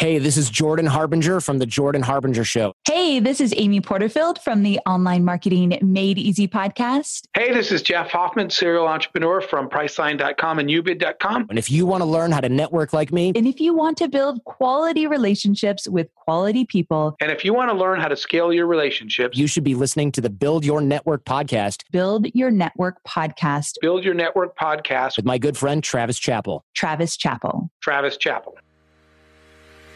Hey, this is Jordan Harbinger from The Jordan Harbinger Show. Hey, this is Amy Porterfield from the Online Marketing Made Easy podcast. Hey, this is Jeff Hoffman, serial entrepreneur from Priceline.com and Ubid.com. And if you want to learn how to network like me, and if you want to build quality relationships with quality people, and if you want to learn how to scale your relationships, you should be listening to the Build Your Network podcast. Build Your Network podcast. Build Your Network podcast with my good friend Travis Chappell. Travis Chappell. Travis Chappell.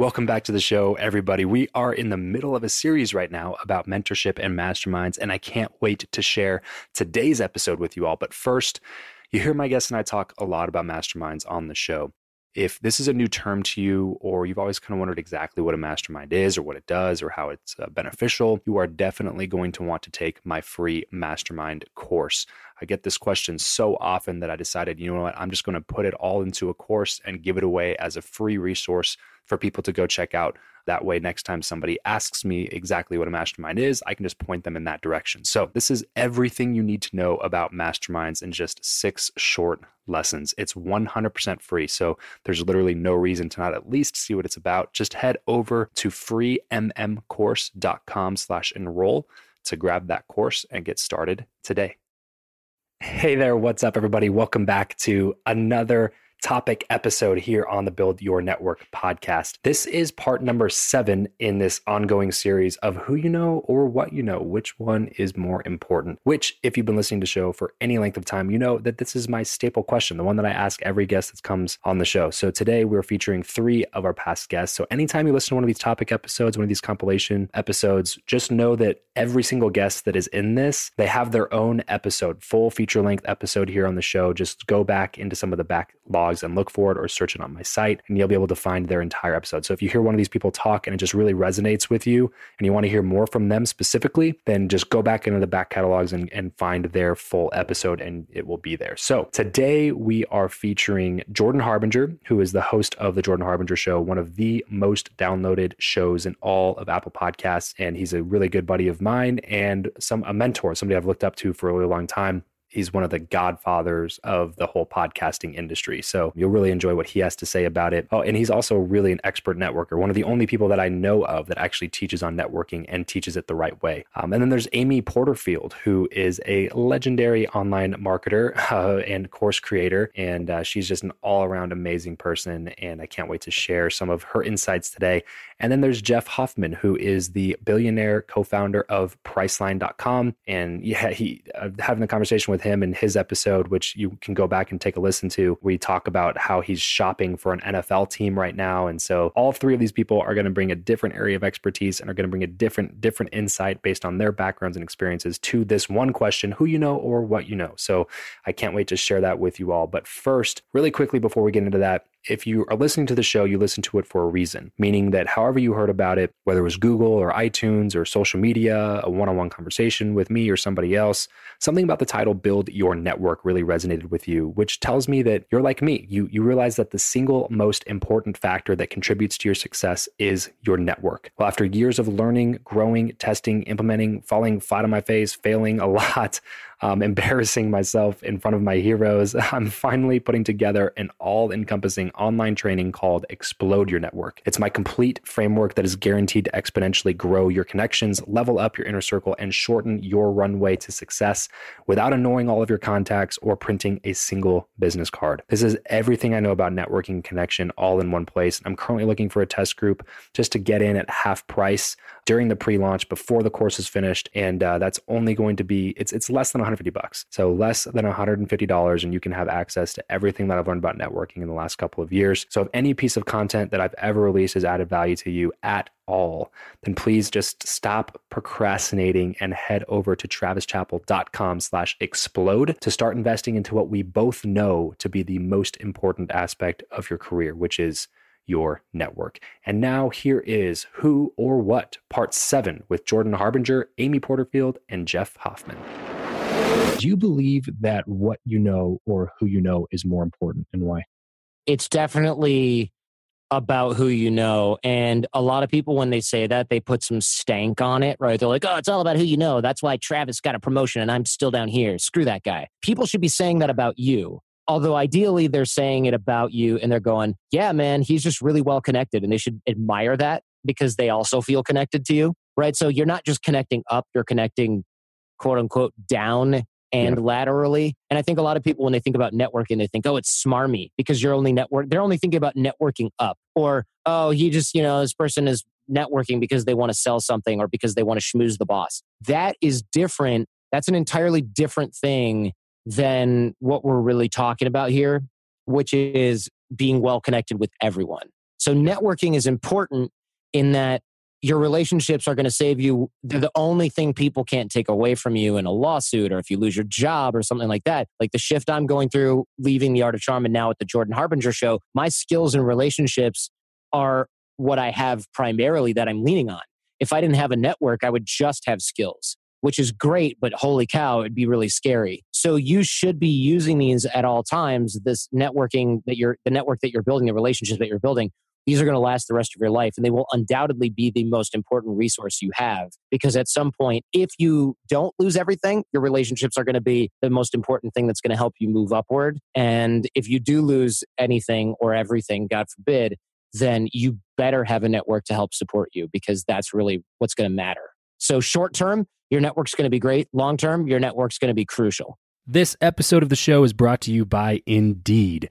Welcome back to the show, everybody. We are in the middle of a series right now about mentorship and masterminds, and I can't wait to share today's episode with you all. But first, you hear my guests and I talk a lot about masterminds on the show. If this is a new term to you, or you've always kind of wondered exactly what a mastermind is, or what it does, or how it's uh, beneficial, you are definitely going to want to take my free mastermind course. I get this question so often that I decided, you know what, I'm just going to put it all into a course and give it away as a free resource for people to go check out. That way, next time somebody asks me exactly what a mastermind is, I can just point them in that direction. So, this is everything you need to know about masterminds in just six short lessons. It's 100% free. So, there's literally no reason to not at least see what it's about. Just head over to freemmcourse.com slash enroll to grab that course and get started today. Hey there, what's up, everybody? Welcome back to another topic episode here on the Build Your Network podcast. This is part number seven in this ongoing series of who you know or what you know, which one is more important. Which, if you've been listening to the show for any length of time, you know that this is my staple question, the one that I ask every guest that comes on the show. So today we're featuring three of our past guests. So anytime you listen to one of these topic episodes, one of these compilation episodes, just know that every single guest that is in this, they have their own episode, full feature length episode here on the show. Just go back into some of the backlog blogs and look for it or search it on my site, and you'll be able to find their entire episode. So if you hear one of these people talk and it just really resonates with you and you want to hear more from them specifically, then just go back into the back catalogs and, and find their full episode and it will be there. So today we are featuring Jordan Harbinger, who is the host of the Jordan Harbinger Show, one of the most downloaded shows in all of Apple Podcasts. And he's a really good buddy of mine and some a mentor, somebody I've looked up to for a really long time he's one of the godfathers of the whole podcasting industry. So you'll really enjoy what he has to say about it. Oh, and he's also really an expert networker, one of the only people that I know of that actually teaches on networking and teaches it the right way. Um, and then there's Amy Porterfield, who is a legendary online marketer uh, and course creator. And uh, she's just an all around amazing person. And I can't wait to share some of her insights today. And then there's Jeff Hoffman, who is the billionaire co founder of Priceline.com. And yeah, he uh, having a conversation with him in his episode, which you can go back and take a listen to. We talk about how he's shopping for an NFL team right now. And so all three of these people are going to bring a different area of expertise and are going to bring a different, different insight based on their backgrounds and experiences to this one question who you know or what you know. So I can't wait to share that with you all. But first, really quickly before we get into that, if you are listening to the show, you listen to it for a reason, meaning that however you heard about it, whether it was Google or iTunes or social media, a one on one conversation with me or somebody else, something about the title Build Your Network really resonated with you, which tells me that you're like me. You, you realize that the single most important factor that contributes to your success is your network. Well, after years of learning, growing, testing, implementing, falling flat on my face, failing a lot, um, embarrassing myself in front of my heroes, I'm finally putting together an all encompassing online training called Explode Your Network. It's my complete framework that is guaranteed to exponentially grow your connections, level up your inner circle, and shorten your runway to success without annoying all of your contacts or printing a single business card. This is everything I know about networking connection all in one place. I'm currently looking for a test group just to get in at half price during the pre-launch before the course is finished and uh, that's only going to be it's it's less than 150 bucks so less than 150 dollars and you can have access to everything that i've learned about networking in the last couple of years so if any piece of content that i've ever released has added value to you at all then please just stop procrastinating and head over to travischappell.com slash explode to start investing into what we both know to be the most important aspect of your career which is your network. And now here is Who or What, Part 7 with Jordan Harbinger, Amy Porterfield, and Jeff Hoffman. Do you believe that what you know or who you know is more important and why? It's definitely about who you know. And a lot of people, when they say that, they put some stank on it, right? They're like, oh, it's all about who you know. That's why Travis got a promotion and I'm still down here. Screw that guy. People should be saying that about you. Although ideally they're saying it about you and they're going, yeah, man, he's just really well connected. And they should admire that because they also feel connected to you, right? So you're not just connecting up, you're connecting quote unquote down and yeah. laterally. And I think a lot of people, when they think about networking, they think, oh, it's smarmy because you're only network. They're only thinking about networking up or, oh, he just, you know, this person is networking because they want to sell something or because they want to schmooze the boss. That is different. That's an entirely different thing than what we're really talking about here, which is being well connected with everyone. So, networking is important in that your relationships are going to save you. They're the only thing people can't take away from you in a lawsuit or if you lose your job or something like that. Like the shift I'm going through, leaving the Art of Charm and now at the Jordan Harbinger show, my skills and relationships are what I have primarily that I'm leaning on. If I didn't have a network, I would just have skills which is great, but holy cow, it'd be really scary. So you should be using these at all times. This networking that you're, the network that you're building, the relationships that you're building, these are going to last the rest of your life and they will undoubtedly be the most important resource you have because at some point if you don't lose everything your relationships are going to be the most important thing that's going to help you move upward and if you do lose anything or everything god forbid then you better have a network to help support you because that's really what's going to matter so short term your network's going to be great. Long term, your network's going to be crucial. This episode of the show is brought to you by Indeed.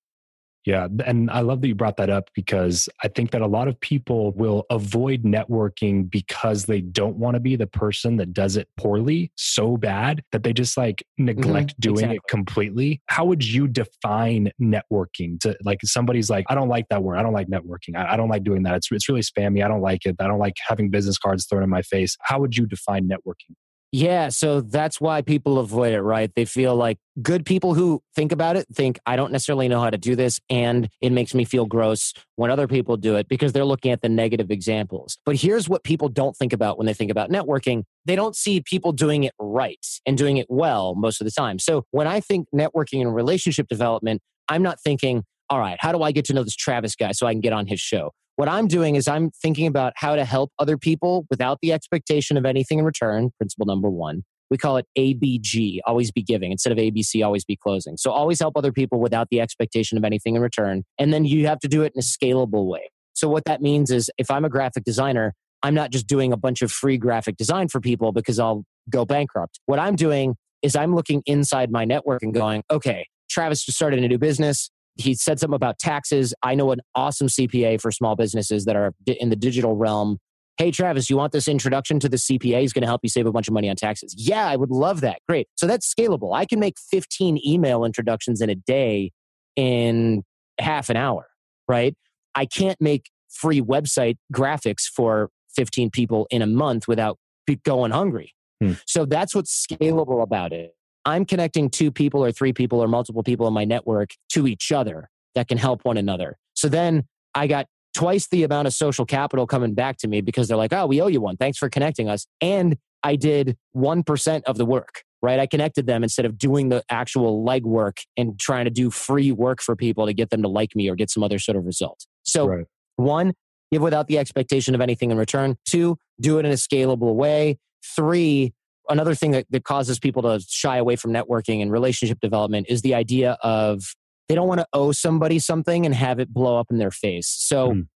Yeah. And I love that you brought that up because I think that a lot of people will avoid networking because they don't want to be the person that does it poorly so bad that they just like neglect mm-hmm, doing exactly. it completely. How would you define networking to like somebody's like, I don't like that word. I don't like networking. I, I don't like doing that. It's, it's really spammy. I don't like it. I don't like having business cards thrown in my face. How would you define networking? Yeah, so that's why people avoid it, right? They feel like good people who think about it think, I don't necessarily know how to do this, and it makes me feel gross when other people do it because they're looking at the negative examples. But here's what people don't think about when they think about networking they don't see people doing it right and doing it well most of the time. So when I think networking and relationship development, I'm not thinking, all right, how do I get to know this Travis guy so I can get on his show? What I'm doing is I'm thinking about how to help other people without the expectation of anything in return. Principle number one. We call it ABG, always be giving, instead of ABC, always be closing. So always help other people without the expectation of anything in return. And then you have to do it in a scalable way. So what that means is if I'm a graphic designer, I'm not just doing a bunch of free graphic design for people because I'll go bankrupt. What I'm doing is I'm looking inside my network and going, okay, Travis just started a new business he said something about taxes. I know an awesome CPA for small businesses that are in the digital realm. Hey, Travis, you want this introduction to the CPA? He's going to help you save a bunch of money on taxes. Yeah, I would love that. Great. So that's scalable. I can make 15 email introductions in a day in half an hour, right? I can't make free website graphics for 15 people in a month without going hungry. Hmm. So that's what's scalable about it. I'm connecting two people or three people or multiple people in my network to each other that can help one another. So then I got twice the amount of social capital coming back to me because they're like, oh, we owe you one. Thanks for connecting us. And I did 1% of the work, right? I connected them instead of doing the actual legwork and trying to do free work for people to get them to like me or get some other sort of result. So, right. one, give without the expectation of anything in return. Two, do it in a scalable way. Three, another thing that, that causes people to shy away from networking and relationship development is the idea of they don't want to owe somebody something and have it blow up in their face. So mm.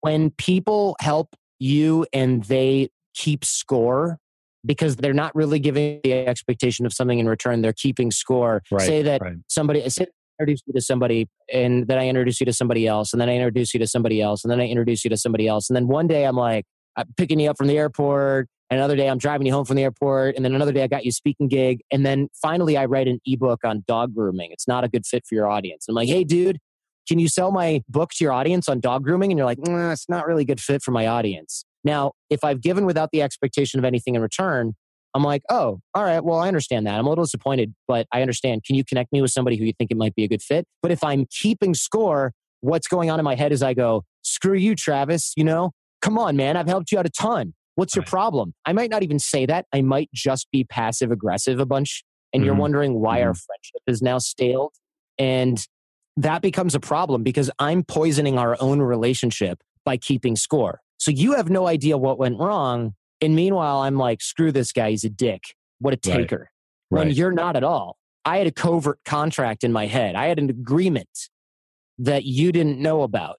when people help you and they keep score because they're not really giving the expectation of something in return, they're keeping score. Right, say that right. somebody say introduce you to somebody and then I introduce you to somebody else and then I introduce you to somebody else and then I introduce you to somebody else. And then one day I'm like, I'm picking you up from the airport and another day I'm driving you home from the airport. And then another day I got you a speaking gig. And then finally I write an ebook on dog grooming. It's not a good fit for your audience. I'm like, hey, dude, can you sell my book to your audience on dog grooming? And you're like, nah, it's not really a good fit for my audience. Now, if I've given without the expectation of anything in return, I'm like, oh, all right, well, I understand that. I'm a little disappointed, but I understand. Can you connect me with somebody who you think it might be a good fit? But if I'm keeping score, what's going on in my head is I go, screw you, Travis, you know, come on, man, I've helped you out a ton. What's your problem? I might not even say that. I might just be passive aggressive a bunch. And mm-hmm. you're wondering why mm-hmm. our friendship is now staled. And that becomes a problem because I'm poisoning our own relationship by keeping score. So you have no idea what went wrong. And meanwhile, I'm like, screw this guy. He's a dick. What a taker. Right. When right. you're not at all. I had a covert contract in my head. I had an agreement that you didn't know about.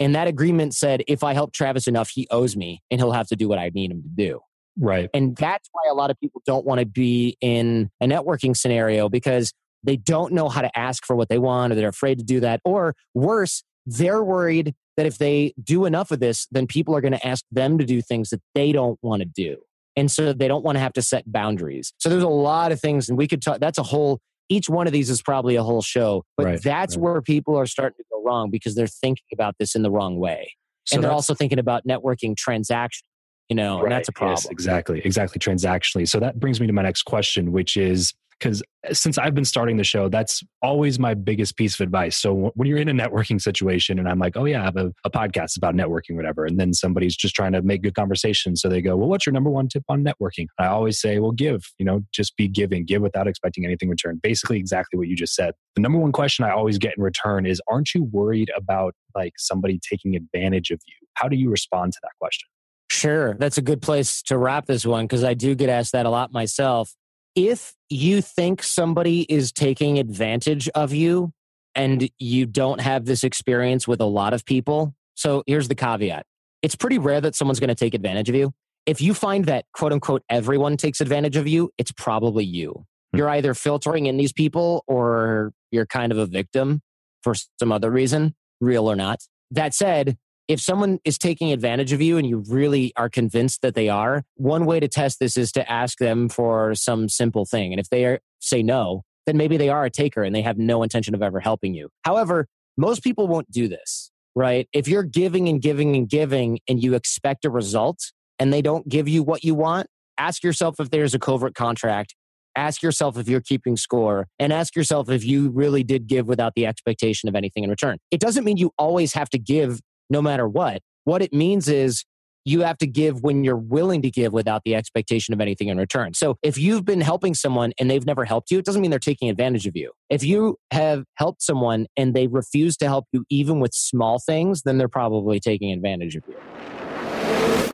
And that agreement said if I help Travis enough, he owes me and he'll have to do what I need him to do. Right. And that's why a lot of people don't want to be in a networking scenario because they don't know how to ask for what they want or they're afraid to do that. Or worse, they're worried that if they do enough of this, then people are going to ask them to do things that they don't want to do. And so they don't want to have to set boundaries. So there's a lot of things, and we could talk, that's a whole, each one of these is probably a whole show, but Right, that's right. where people are starting to go wrong because they're thinking about this in the wrong way. So and they're also thinking about networking transaction, you know, and that's a problem. yes, exactly, exactly. Transactionally. So that brings me to my next question, which is because uh, since I've been starting the show, that's always my biggest piece of advice. So when you're in a networking situation and I'm like, oh, yeah, I have a, a podcast about networking, whatever. And then somebody's just trying to make good conversation. So they go, well, what's your number one tip on networking? I always say, well, give, you know, just be giving, give without expecting anything in return. Basically, exactly what you just said. The number one question I always get in return is, aren't you worried about like somebody taking advantage of you? How do you respond to that question? Sure. That's a good place to wrap this one because I do get asked that a lot myself. If you think somebody is taking advantage of you and you don't have this experience with a lot of people, so here's the caveat it's pretty rare that someone's going to take advantage of you. If you find that quote unquote everyone takes advantage of you, it's probably you. Hmm. You're either filtering in these people or you're kind of a victim for some other reason, real or not. That said, if someone is taking advantage of you and you really are convinced that they are, one way to test this is to ask them for some simple thing. And if they are, say no, then maybe they are a taker and they have no intention of ever helping you. However, most people won't do this, right? If you're giving and giving and giving and you expect a result and they don't give you what you want, ask yourself if there's a covert contract. Ask yourself if you're keeping score and ask yourself if you really did give without the expectation of anything in return. It doesn't mean you always have to give no matter what. What it means is you have to give when you're willing to give without the expectation of anything in return. So if you've been helping someone and they've never helped you, it doesn't mean they're taking advantage of you. If you have helped someone and they refuse to help you even with small things, then they're probably taking advantage of you.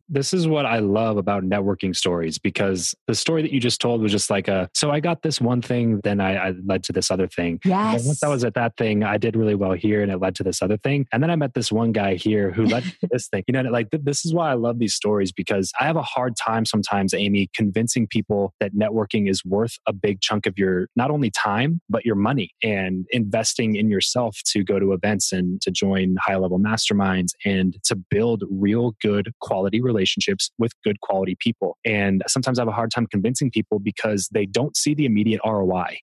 This is what I love about networking stories because the story that you just told was just like a so I got this one thing, then I, I led to this other thing. And Yes. once I was at that thing, I did really well here and it led to this other thing. And then I met this one guy here who led to this thing. You know, like th- this is why I love these stories because I have a hard time sometimes, Amy, convincing people that networking is worth a big chunk of your not only time, but your money and investing in yourself to go to events and to join high level masterminds and to build real good quality relationships with good quality people. And sometimes I have a hard time convincing people because they don't see the immediate ROI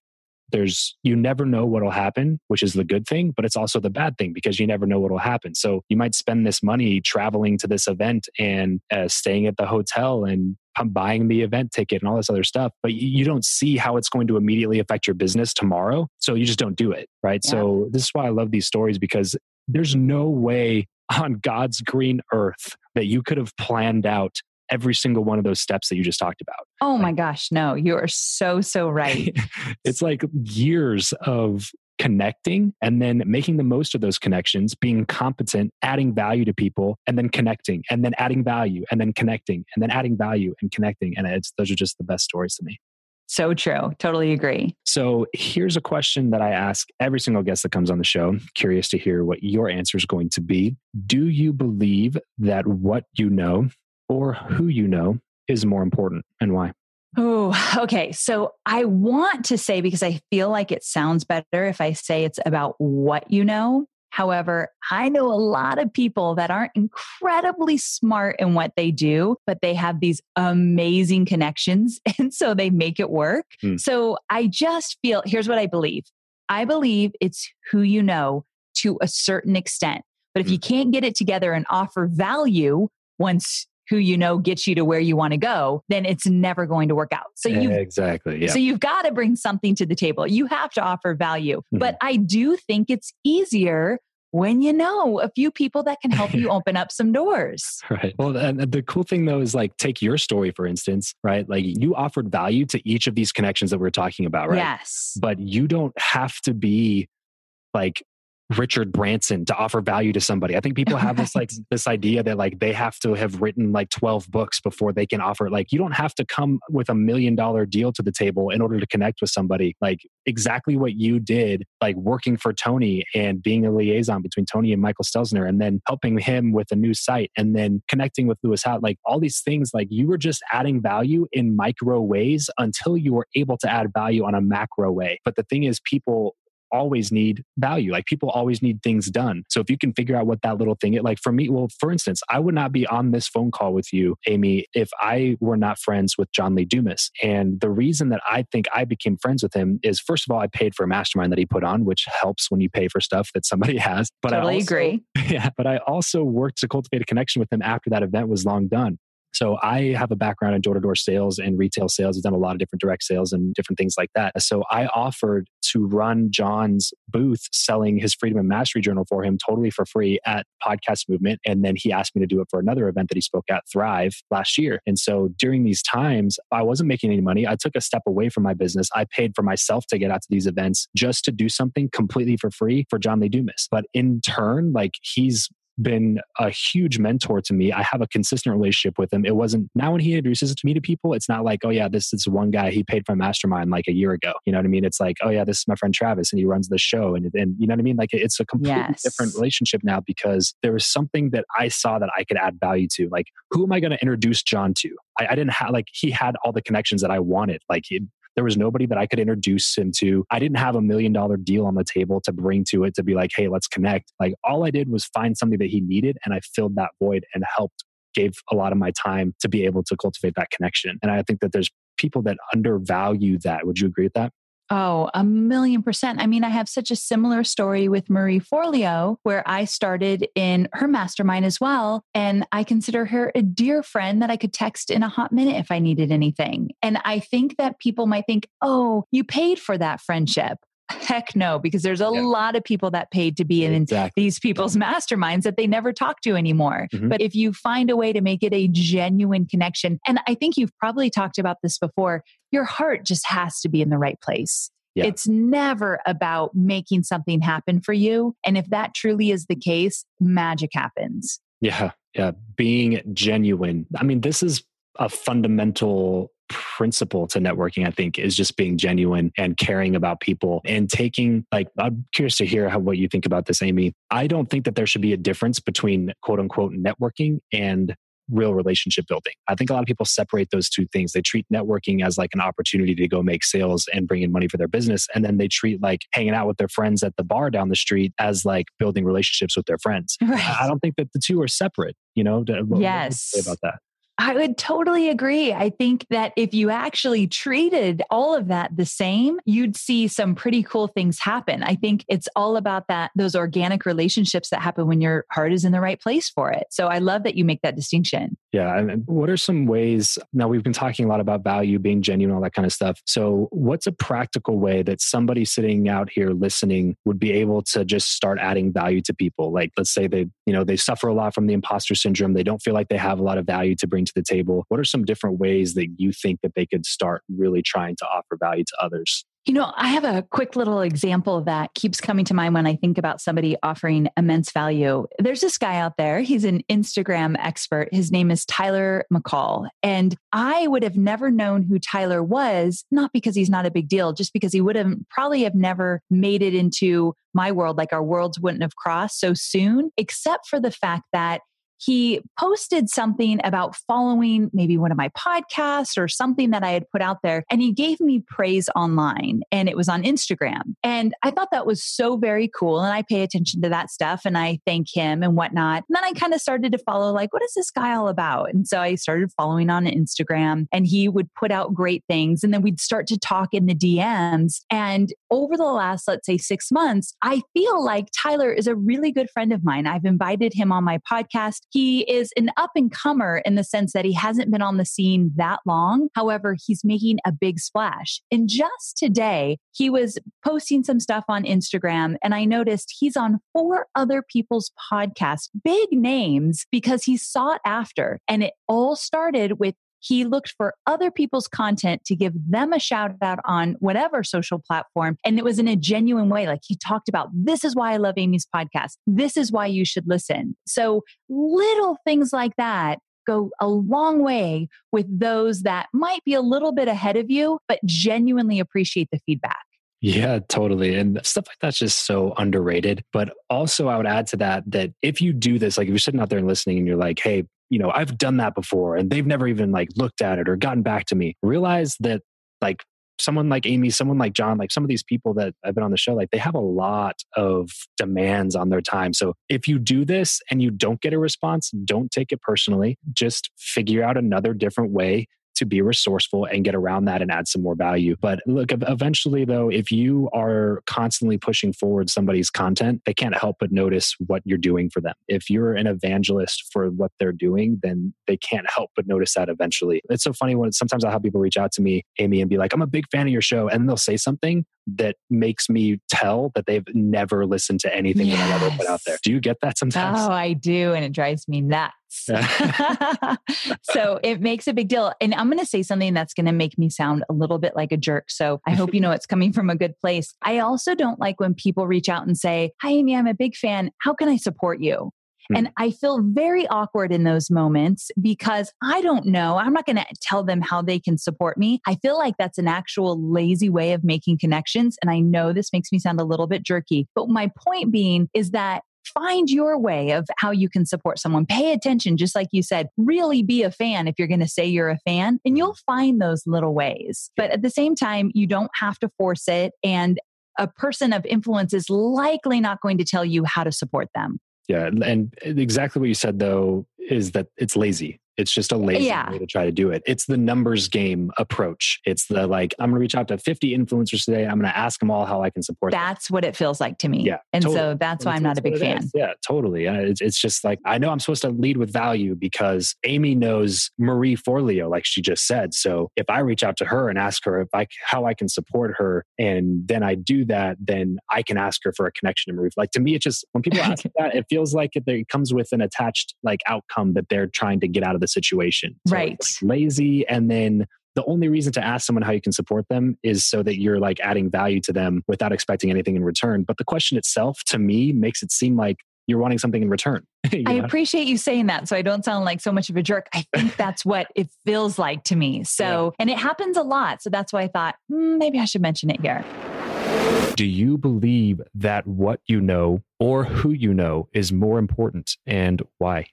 there's you never know what'll happen which is the good thing but it's also the bad thing because you never know what'll happen so you might spend this money traveling to this event and uh, staying at the hotel and p- buying the event ticket and all this other stuff but you, you don't see how it's going to immediately affect your business tomorrow so you just don't do it right Yeah. so this is why i love these stories because there's no way on god's green earth that you could have planned out every single one of those steps that you just talked about Oh my gosh, no, you are so, so right. it's like years of connecting and then making the most of those connections, being competent, adding value to people, and then connecting, and then adding value, and then connecting, and then adding value and connecting. And it's those are just the best stories to me. So true. Totally agree. So here's a question that I ask every single guest that comes on the show. Curious to hear what your answer is going to be. Do you believe that what you know or who you know is more important and why? Oh, okay. So I want to say, because I feel like it sounds better if I say it's about what you know. However, I know a lot of people that aren't incredibly smart in what they do, but they have these amazing connections. And so they make it work. Hmm. So I just feel here's what I believe I believe it's who you know to a certain extent. But if Hmm. you can't get it together and offer value once who you know gets you to where you want to go, then it's never going to work out. So you exactly. Yeah. so you've got to bring something to the table. You have to offer value. Mhm. But I do think it's easier when you know a few people that can help you open up some doors. Right. Well, and the cool thing though is like take your story for instance, right? Like you offered value to each of these connections that we're talking about, right? Yes. But you don't have to be like Richard Branson to offer value to somebody. I think people have this like this idea that like they have to have written like 12 books before they can offer like you don't have to come with a million dollar deal to the table in order to connect with somebody. Like exactly what you did like working for Tony and being a liaison between Tony and Michael Stelzner and then helping him with a new site and then connecting with Lewis Howes like all these things like you were just adding value in micro ways until you were able to add value on a macro way. But the thing is people always need value. Like people always need things done. So if you can figure out what that little thing is, like for me, well, for instance, I would not be on this phone call with you, Amy, if I were not friends with John Lee Dumas. And the reason that I think I became friends with him is first of all, I paid for a mastermind that he put on, which helps when you pay for stuff that somebody has. But totally I also, agree. Yeah. But I also worked to cultivate a connection with him after that event was long done. So I have a background in door to door sales and retail sales. I've done a lot of different direct sales and different things like that. So I offered to run John's booth selling his Freedom and Mastery Journal for him totally for free at Podcast Movement. And then he asked me to do it for another event that he spoke at Thrive last year. And so during these times, I wasn't making any money. I took a step away from my business. I paid for myself to get out to these events just to do something completely for free for John Lee Dumas. But in turn, like he's been a huge mentor to me. I have a consistent relationship with him. It wasn't now when he introduces me to people, it's not like, oh yeah, this is one guy he paid for mastermind like a year ago. You know what I mean? It's like, oh yeah, this is my friend Travis and he runs the show. And, and you know what I mean? Like it's a completely yes. different relationship now because there was something that I saw that I could add value to. Like, who am I going to introduce John to? I, I, didn't have like he had all the connections that I wanted. Like he, there was nobody that I could introduce him to. I didn't have a million dollar deal on the table to bring to it to be like, hey, let's connect. Like all I did was find something that he needed and I filled that void and helped gave a lot of my time to be able to cultivate that connection. And I think that there's people that undervalue that. Would you agree with that? Oh, a million percent. I mean, I have such a similar story with Marie Forleo, where I started in her mastermind as well. And I consider her a dear friend that I could text in a hot minute if I needed anything. And I think that people might think, oh, you paid for that friendship. Heck no, because there's a yeah. lot of people that paid to be in exactly. these people's masterminds that they never talk to anymore. Mm-hmm. But if you find a way to make it a genuine connection, and I think you've probably talked about this before, your heart just has to be in the right place. Yeah. It's never about making something happen for you. And if that truly is the case, magic happens. Yeah. Yeah. Being genuine. I mean, this is a fundamental principle to networking, I think, is just being genuine and caring about people and taking, like, I'm curious to hear how, what you think about this, Amy. I don't think that there should be a difference between quote unquote networking and real relationship building. I think a lot of people separate those two things. They treat networking as like an opportunity to go make sales and bring in money for their business. And then they treat like hanging out with their friends at the bar down the street as like building relationships with their friends. Right. I don't think that the two are separate, you know? yes. about that? I would totally agree. I think that if you actually treated all of that the same, you'd see some pretty cool things happen. I think it's all about that those organic relationships that happen when your heart is in the right place for it. So I love that you make that distinction. Yeah, and what are some ways now we've been talking a lot about value, being genuine, all that kind of stuff. So what's a practical way that somebody sitting out here listening would be able to just start adding value to people? Like let's say they, you know, they suffer a lot from the imposter syndrome, they don't feel like they have a lot of value to bring bring to the table? What are some different ways that you think that they could start really trying to offer value to others? You know, I have a quick little example that keeps coming to mind when I think about somebody offering immense value. There's this guy out there, he's an Instagram expert. His name is Tyler McCall. And I would have never known who Tyler was, not because he's not a big deal, just because he would have probably have never made it into my world, like our worlds wouldn't have crossed so soon, except for the fact that he posted something about following maybe one of my podcasts or something that I had put out there. And he gave me praise online and it was on Instagram. And I thought that was so very cool. And I pay attention to that stuff and I thank him and whatnot. And then I kind of started to follow, like, what is this guy all about? And so I started following on Instagram and he would put out great things. And then we'd start to talk in the DMs. And over the last, let's say, six months, I feel like Tyler is a really good friend of mine. I've invited him on my podcast he is an up and comer in the sense that he hasn't been on the scene that long. However, he's making a big splash. And just today, he was posting some stuff on Instagram, and I noticed he's on four other people's podcasts, big names, because he's sought after. And it all started with he looked for other people's content to give them a shout out on whatever social platform. And it was in a genuine way. Like he talked about, this is why I love Amy's podcast. This is why you should listen. So little things like that go a long way with those that might be a little bit ahead of you, but genuinely appreciate the feedback. Yeah, totally. And stuff like that's just so underrated. But also, I would add to that that if you do this, like if you're sitting out there and listening and you're like, hey, you know, I've done that before and they've never even like looked at it or gotten back to me, realize that like someone like Amy, someone like John, like some of these people that I've been on the show, like they have a lot of demands on their time. So if you do this and you don't get a response, don't take it personally. Just figure out another different way to be resourceful and get around that and add some more value. But look, eventually, though, if you are constantly pushing forward somebody's content, they can't help but notice what you're doing for them. If you're an evangelist for what they're doing, then they can't help but notice that eventually. It's so funny when sometimes I'll have people reach out to me, Amy, and be like, I'm a big fan of your show. And they'll say something that makes me tell that they've never listened to anything yes. that I've ever put out there. Do you get that sometimes? Oh, I do. And it drives me nuts. so it makes a big deal. And I'm going to say something that's going to make me sound a little bit like a jerk. So I hope you know it's coming from a good place. I also don't like when people reach out and say, Hi, Amy, I'm a big fan. How can I support you? Hmm. And I feel very awkward in those moments because I don't know. I'm not going to tell them how they can support me. I feel like that's an actual lazy way of making connections. And I know this makes me sound a little bit jerky, but my point being is that find your way of how you can support someone. Pay attention, just like you said, really be a fan if you're going to say you're a fan, and you'll find those little ways. But at the same time, you don't have to force it. And a person of influence is likely not going to tell you how to support them. Yeah. And exactly what you said, though, is that it's lazy. It's just a lazy yeah. way to try to do it. It's the numbers game approach. It's the like, I'm going to reach out to 50 influencers today. I'm going to ask them all how I can support That's them. what it feels like to me. Yeah. And totally. so that's why I'm not a big fan. Is. Yeah, totally. It's, it's just like, I know I'm supposed to lead with value because Amy knows Marie Forleo, like she just said. So if I reach out to her and ask her if I, how I can support her, and then I do that, then I can ask her for a connection to Marie. Like to me, it just, when people ask that, it feels like it, it comes with an attached like outcome that they're trying to get out of the situation. So right. lazy. And then the only reason to ask someone how you can support them is so that you're like adding value to them without expecting anything in return. But the question itself to me makes it seem like you're wanting something in return. I know? appreciate you saying that so I don't sound like so much of a jerk. I think that's what it feels like to me. So, yeah. and it happens a lot. So that's why I thought mm, maybe I should mention it here. Do you believe that what you know or who you know is more important and why?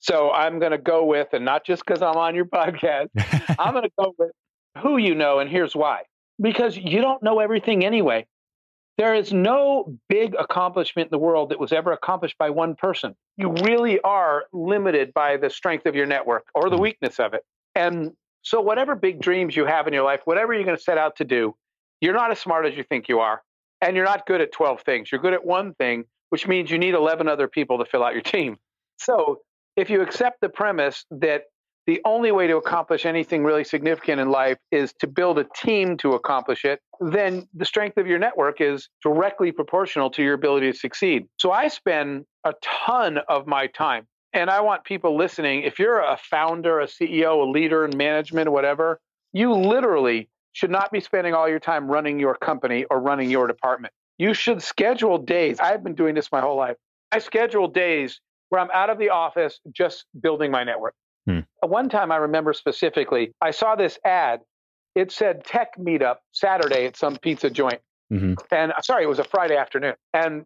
So I'm going to go with, and not just because I'm on your podcast, I'm going to go with who you know, and here's why. Because you don't know everything anyway. There is no big accomplishment in the world that was ever accomplished by one person. You really are limited by the strength of your network or the mm. weakness of it. And so, whatever big dreams you have in your life, whatever you're going to set out to do, you're not as smart as you think you are. And you're not good at 12 things. You're good at one thing, which means you need 11 other people to fill out your team. So, if you accept the premise that the only way to accomplish anything really significant in life is to build a team to accomplish it, then the strength of your network is directly proportional to your ability to succeed. So I spend a ton of my time, and I want people listening. If you're a founder, a CEO, a leader in management, whatever, you literally should not be spending all your time running your company or running your department. You should schedule days. I've been doing this my whole life. I schedule days where I'm out of the office just building my network. Hmm. One time I remember specifically, I saw this ad. It said tech meetup Saturday at some pizza joint. Mm-hmm. And uh, sorry, it was a Friday afternoon. And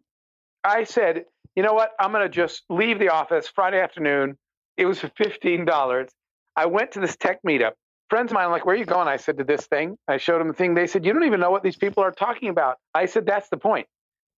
I said, you know what? I'm going to just leave the office Friday afternoon. It was for $15. I went to this tech meetup. Friends of mine, like, where are you going? I said, to this thing. I showed them the thing. They said, you don't even know what these people are talking about. I said, that's the point.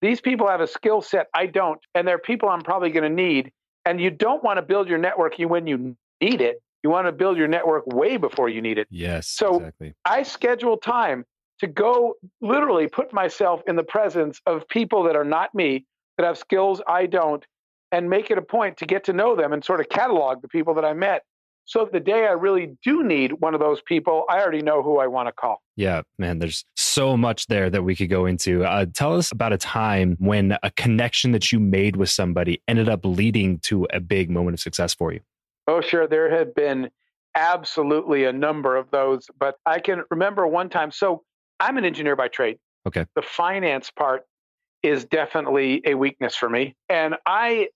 These people have a skill set I don't, and they're people I'm probably going to need. And you don't want to build your network when you need it. You want to build your network way before you need it. Yes. So exactly. I schedule time to go literally put myself in the presence of people that are not me, that have skills I don't, and make it a point to get to know them and sort of catalog the people that I met so the day I really do need one of those people, I already know who I want to call. Yeah, man, there's so much there that we could go into. Uh, tell us about a time when a connection that you made with somebody ended up leading to a big moment of success for you. Oh, sure. There have been absolutely a number of those, but I can remember one time. So I'm an engineer by trade. Okay. The finance part is definitely a weakness for me. And I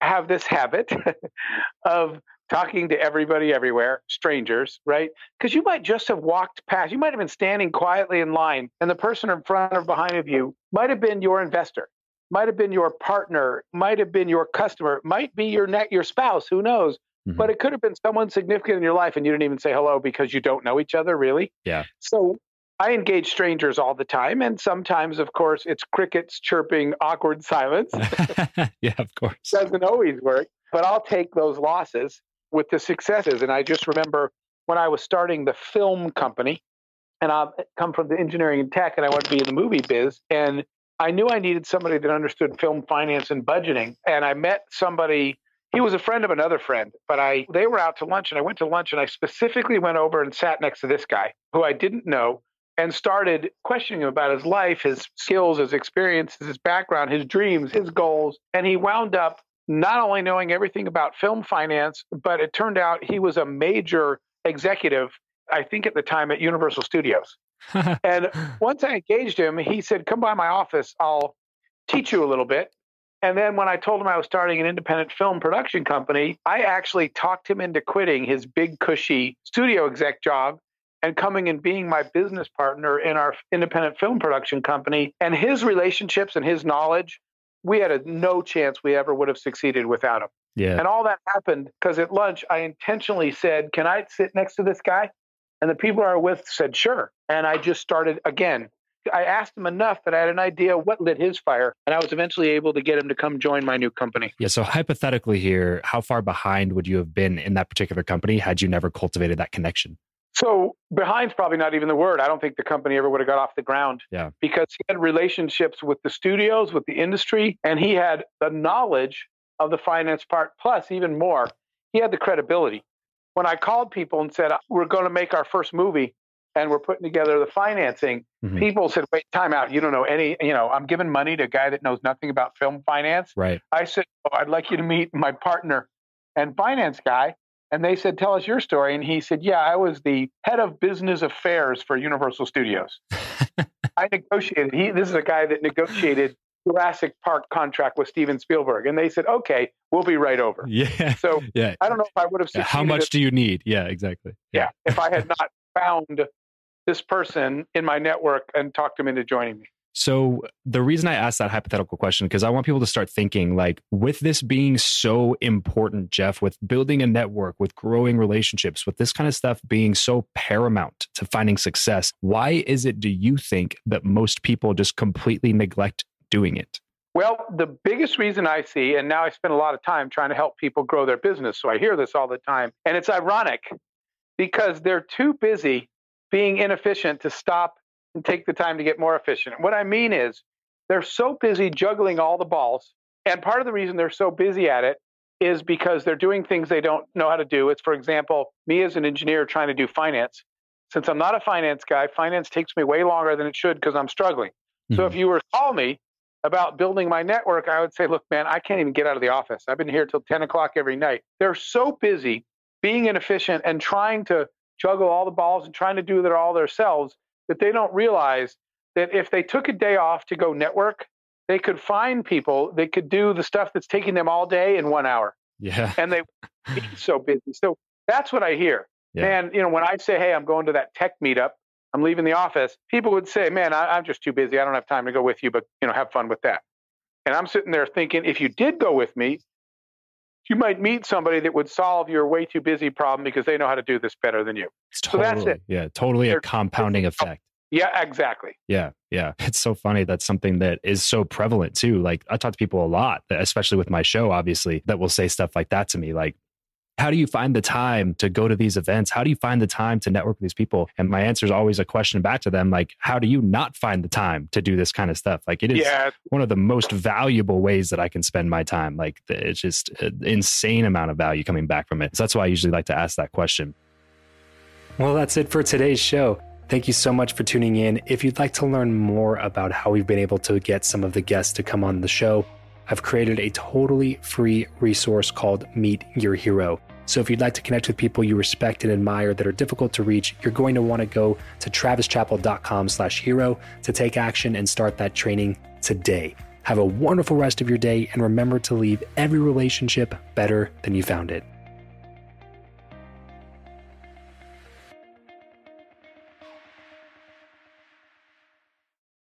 have this habit of talking to everybody everywhere, strangers, right? Because you might just have walked past, you might have been standing quietly in line, and the person in front or behind of you might have been your investor, might have been your partner, might have been your customer, might be your net, your spouse, who knows? Mm-hmm. But it could have been someone significant in your life, and you didn't even say hello because you don't know each other, really. Yeah. So I engage strangers all the time. And sometimes, of course, it's crickets chirping, awkward silence. yeah, of course. Doesn't always work, but I'll take those losses with the successes. And I just remember when I was starting the film company, and I come from the engineering and tech, and I wanted to be in the movie biz. And I knew I needed somebody that understood film finance and budgeting. And I met somebody he was a friend of another friend, but I they were out to lunch and I went to lunch and I specifically went over and sat next to this guy who I didn't know and started questioning him about his life, his skills, his experiences, his background, his dreams, his goals. And he wound up not only knowing everything about film finance, but it turned out he was a major executive, I think at the time at Universal Studios. and once I engaged him, he said, Come by my office, I'll teach you a little bit. And then when I told him I was starting an independent film production company, I actually talked him into quitting his big, cushy studio exec job and coming and being my business partner in our independent film production company. And his relationships and his knowledge, we had a no chance we ever would have succeeded without him. Yeah. And all that happened because at lunch, I intentionally said, Can I sit next to this guy? And the people I were with said, Sure. And I just started again I asked him enough that I had an idea what lit his fire, and I was eventually able to get him to come join my new company. Yeah. So, hypothetically, here, how far behind would you have been in that particular company had you never cultivated that connection? So, behind's probably not even the word. I don't think the company ever would have got off the ground. Yeah. Because he had relationships with the studios, with the industry, and he had the knowledge of the finance part, plus, even more, he had the credibility. When I called people and said, We're going to make our first movie, and we're putting together the financing. Mm-hmm. People said, wait, time out. You don't know any, you know, I'm giving money to a guy that knows nothing about film finance. Right. I said, oh, I'd like you to meet my partner and finance guy. And they said, tell us your story. And he said, yeah, I was the head of business affairs for Universal Studios. I negotiated. He, this is a guy that negotiated Jurassic Park contract with Steven Spielberg. And they said, okay, we'll be right over. Yeah. So yeah. I don't know if I would have yeah, How much do you need? Yeah, exactly. Yeah. yeah. If I had not found this person in my network and talked him into joining me. So the reason I asked that hypothetical question because I want people to start thinking like with this being so important Jeff with building a network with growing relationships with this kind of stuff being so paramount to finding success why is it do you think that most people just completely neglect doing it? Well, the biggest reason I see and now I spend a lot of time trying to help people grow their business so I hear this all the time and it's ironic because they're too busy being inefficient to stop and take the time to get more efficient. What I mean is they're so busy juggling all the balls. And part of the reason they're so busy at it is because they're doing things they don't know how to do. It's, for example, me as an engineer trying to do finance. Since I'm not a finance guy, finance takes me way longer than it should because I'm struggling. Mm-hmm. So if you were to call me about building my network, I would say, look, man, I can't even get out of the office. I've been here till 10 o'clock every night. They're so busy being inefficient and trying to juggle all the balls and trying to do it all themselves that they don't realize that if they took a day off to go network, they could find people that could do the stuff that's taking them all day in one hour. Yeah. And they so busy. So that's what I hear. Yeah. Man, you know, when I say, hey, I'm going to that tech meetup, I'm leaving the office, people would say, man, I, I'm just too busy. I don't have time to go with you, but, you know, have fun with that. And I'm sitting there thinking, if you did go with me, you might meet somebody that would solve your way too busy problem because they know how to do this better than you. It's totally, so that's it. Yeah, totally They're, a compounding effect. Yeah, exactly. Yeah, yeah. It's so funny. That's something that is so prevalent too. Like I talk to people a lot, especially with my show, obviously, that will say stuff like that to me. Like, how do you find the time to go to these events? How do you find the time to network with these people? And my answer is always a question back to them like, how do you not find the time to do this kind of stuff? Like, it is yeah. one of the most valuable ways that I can spend my time. Like, it's just an insane amount of value coming back from it. So that's why I usually like to ask that question. Well, that's it for today's show. Thank you so much for tuning in. If you'd like to learn more about how we've been able to get some of the guests to come on the show, I've created a totally free resource called Meet Your Hero. So if you'd like to connect with people you respect and admire that are difficult to reach, you're going to want to go to travischappell.com slash hero to take action and start that training today. Have a wonderful rest of your day and remember to leave every relationship better than you found it.